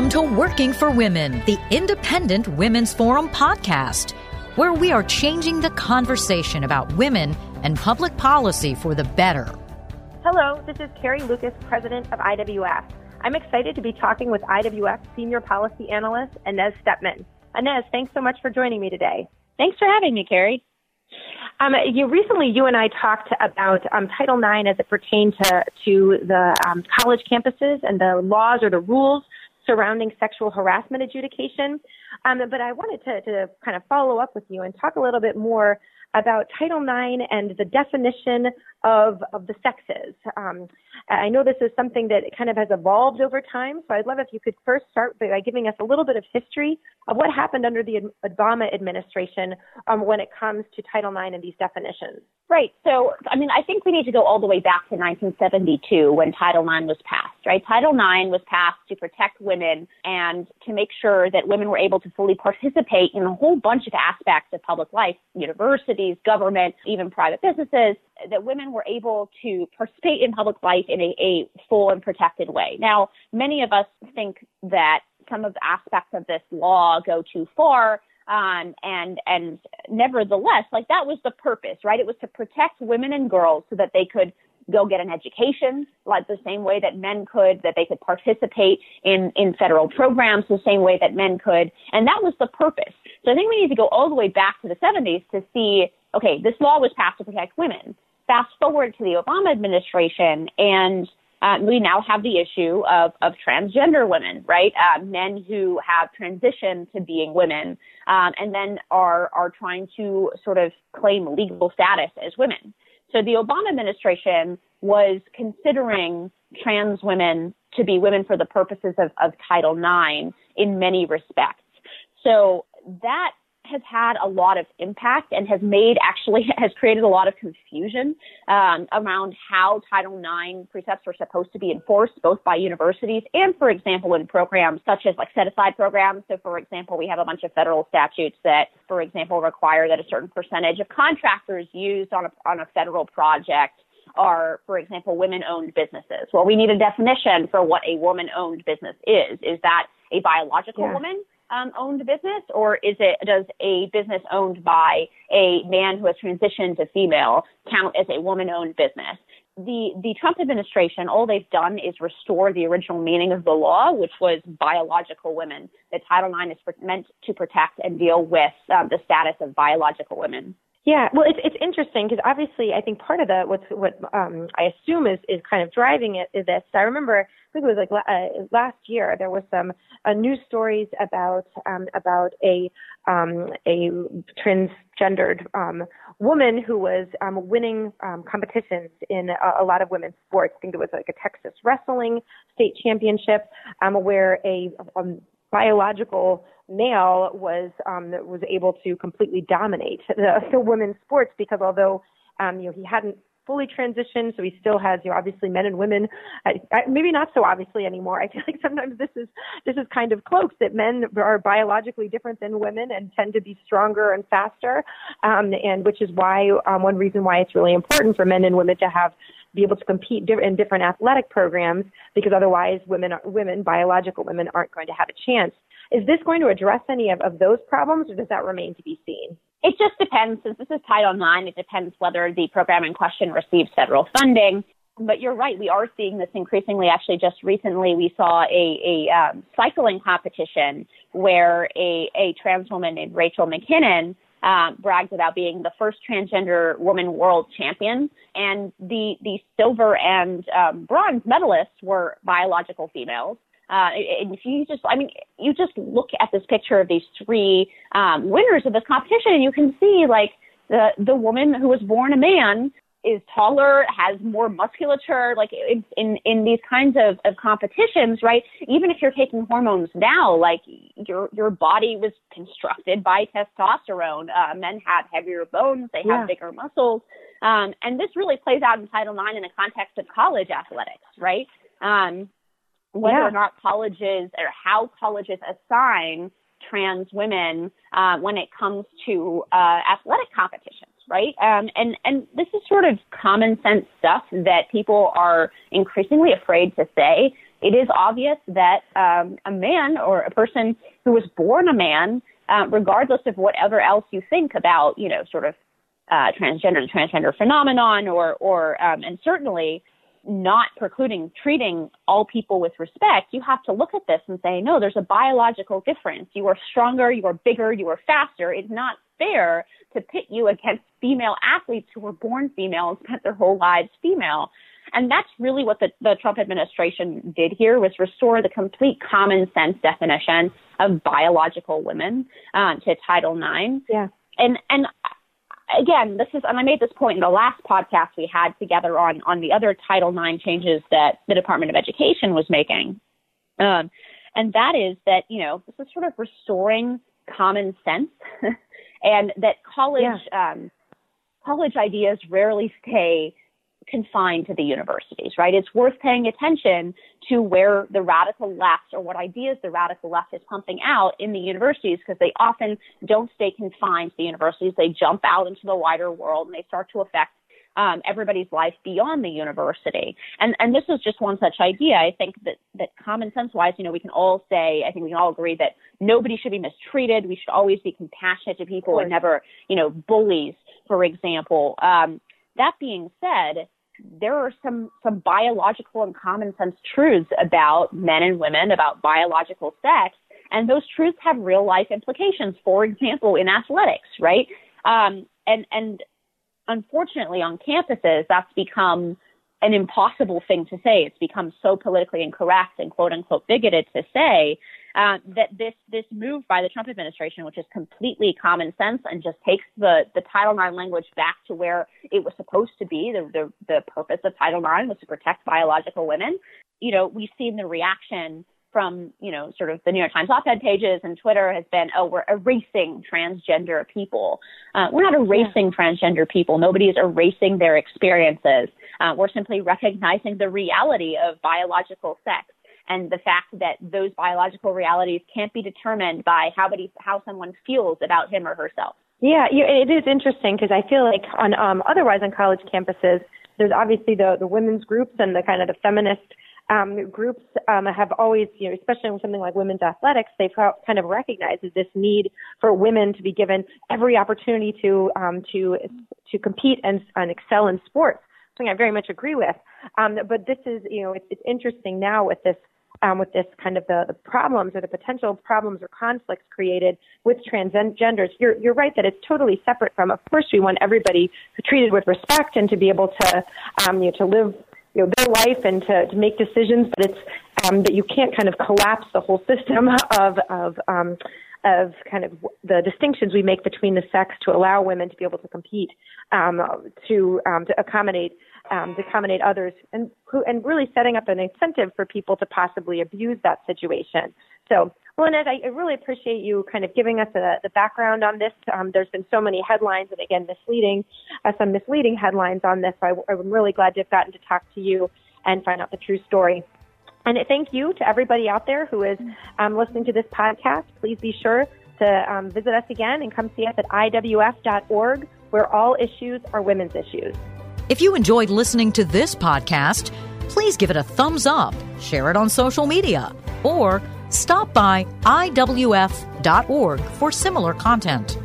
Welcome to Working for Women, the Independent Women's Forum podcast, where we are changing the conversation about women and public policy for the better. Hello, this is Carrie Lukas, President of IWF. I'm excited to be talking with IWF Senior Policy Analyst Inez Stepman. Inez, thanks so much for joining me today. Thanks for having me, Carrie. Um, you recently, you and I talked about um, Title IX as it pertained to to the um, college campuses and the laws or the rules surrounding sexual harassment adjudication. Um, but I wanted to, to kind of follow up with you and talk a little bit more about Title IX and the definition of, of the sexes. Um, I know this is something that kind of has evolved over time, so I'd love if you could first start by giving us a little bit of history of what happened under the Obama administration um, when it comes to Title IX and these definitions. Right. So, I mean, I think we need to go all the way back to 1972 when Title IX was passed, right? Title IX was passed to protect women and to make sure that women were able to fully participate in a whole bunch of aspects of public life, universities, government, even private businesses, that women were able to participate in public life in a, a full and protected way. Now, many of us think that some of the aspects of this law go too far. Um, and and nevertheless, like that was the purpose, right? It was to protect women and girls so that they could go get an education, like the same way that men could, that they could participate in, in federal programs the same way that men could. And that was the purpose. So I think we need to go all the way back to the 70s to see, okay, this law was passed to protect women. Fast forward to the Obama administration and uh, we now have the issue of, of transgender women, right? Uh, men who have transitioned to being women, um, and then are are trying to sort of claim legal status as women. So the Obama administration was considering trans women to be women for the purposes of, of Title IX in many respects. So that has had a lot of impact and has made actually has created a lot of confusion um, around how Title IX precepts are supposed to be enforced, both by universities and, for example, in programs such as like set aside programs. So, for example, we have a bunch of federal statutes that, for example, require that a certain percentage of contractors used on a on a federal project are, for example, women owned businesses. Well, we need a definition for what a woman owned business is. Is that a biological yeah. woman? Um, owned business, or is it does a business owned by a man who has transitioned to female count as a woman owned business? The the Trump administration, all they've done is restore the original meaning of the law, which was biological women. The Title IX is meant to protect and deal with um, the status of biological women. Yeah, well, it's it's interesting because obviously I think part of the what's what um, I assume is is kind of driving it is this. I remember I think it was like uh, last year there was some uh, news stories about um, about a um, a transgendered um, woman who was um, winning um, competitions in a, a lot of women's sports. I think it was like a Texas wrestling state championship um, where a um, biological male was um, was able to completely dominate the, the women's sports because although um, you know he hadn't fully transitioned, so he still has you know obviously men and women. Uh, maybe not so obviously anymore. I feel like sometimes this is this is kind of cloaked that men are biologically different than women and tend to be stronger and faster, um, and which is why um, one reason why it's really important for men and women to have be able to compete in different athletic programs because otherwise women women biological women aren't going to have a chance is this going to address any of, of those problems, or does that remain to be seen? It just depends. Since this is Title IX, it depends whether the program in question receives federal funding. But you're right, we are seeing this increasingly. Actually, just recently, we saw a, a um, cycling competition where a, a trans woman named Rachel McKinnon um, bragged about being the first transgender woman world champion, and the the silver and um, bronze medalists were biological females. Uh, and if you just, I mean, you just look at this picture of these three um, winners of this competition, and you can see like the the woman who was born a man is taller, has more musculature, like in in, in these kinds of, of competitions, right? Even if you're taking hormones now, like your your body was constructed by testosterone. Uh, men have heavier bones, they have yeah. bigger muscles, um, and this really plays out in Title IX in the context of college athletics, right? Um, whether yeah. or not colleges or how colleges assign trans women uh, when it comes to uh, athletic competitions, right? Um, and and this is sort of common sense stuff that people are increasingly afraid to say it is obvious that um, a man or a person who was born a man, uh, regardless of whatever else you think about, you know, sort of uh, transgender, the transgender phenomenon, or or um, and certainly not precluding treating all people with respect, you have to look at this and say, no, there's a biological difference. You are stronger, you are bigger, you are faster. It's not fair to pit you against female athletes who were born female and spent their whole lives female. And that's really what the, the Trump administration did here was restore the complete common sense definition of biological women uh, to Title IX. Yeah. And and again, this is, and I made this point in the last podcast we had together on on the other Title IX changes that the Department of Education was making, um, and that is that you know this is sort of restoring common sense, and that college yeah. um, college ideas rarely stay confined to the universities, right? It's worth paying attention to where the radical left or what ideas the radical left is pumping out in the universities because they often don't stay confined to the universities. They jump out into the wider world and they start to affect um, everybody's life beyond the university. And and this is just one such idea. I think that that common sense wise, you know, we can all say, I think we can all agree that nobody should be mistreated. We should always be compassionate to people and never, you know, bullies, for example. Um, that being said, there are some some biological and common sense truths about men and women, about biological sex, and those truths have real life implications. For example, in athletics, right? Um, and and unfortunately, on campuses, that's become an impossible thing to say. It's become so politically incorrect and quote unquote bigoted to say uh, that this this move by the Trump administration, which is completely common sense and just takes the the Title IX language back to where it was supposed to be. The the, the purpose of Title IX was to protect biological women. You know, we've seen the reaction from you know sort of the New York Times op-ed pages and Twitter has been, oh, we're erasing transgender people. Uh, we're not erasing yeah. transgender people. Nobody is erasing their experiences. Uh, we're simply recognizing the reality of biological sex and the fact that those biological realities can't be determined by how, how someone feels about him or herself. Yeah, it is interesting because I feel like on um, otherwise on college campuses, there's obviously the the women's groups and the kind of the feminist um, groups um, have always, you know, especially with something like women's athletics, they've kind of recognized this need for women to be given every opportunity to um, to to compete and, and excel in sports. Something I very much agree with. Um, but this is, you know, it's, it's interesting now with this um, with this kind of the, the problems or the potential problems or conflicts created with transgenders. You're, you're right that it's totally separate from, of course, we want everybody treated with respect and to be able to, um, you know, to live you know, their life and to, to make decisions, but it's um, that you can't kind of collapse the whole system of, of um, of kind of the distinctions we make between the sex to allow women to be able to compete um, to um, to accommodate um, to accommodate others and who and really setting up an incentive for people to possibly abuse that situation. So, well, Inez, I, really appreciate you kind of giving us a, the background on this. Um, there's been so many headlines and again misleading, uh, some misleading headlines on this. I, I'm really glad to have gotten to talk to you and find out the true story. And thank you to everybody out there who is um, listening to this podcast. Please be sure to um, visit us again and come see us at iwf.org, where all issues are women's issues. If you enjoyed listening to this podcast, please give it a thumbs up, share it on social media, or stop by iwf.org for similar content.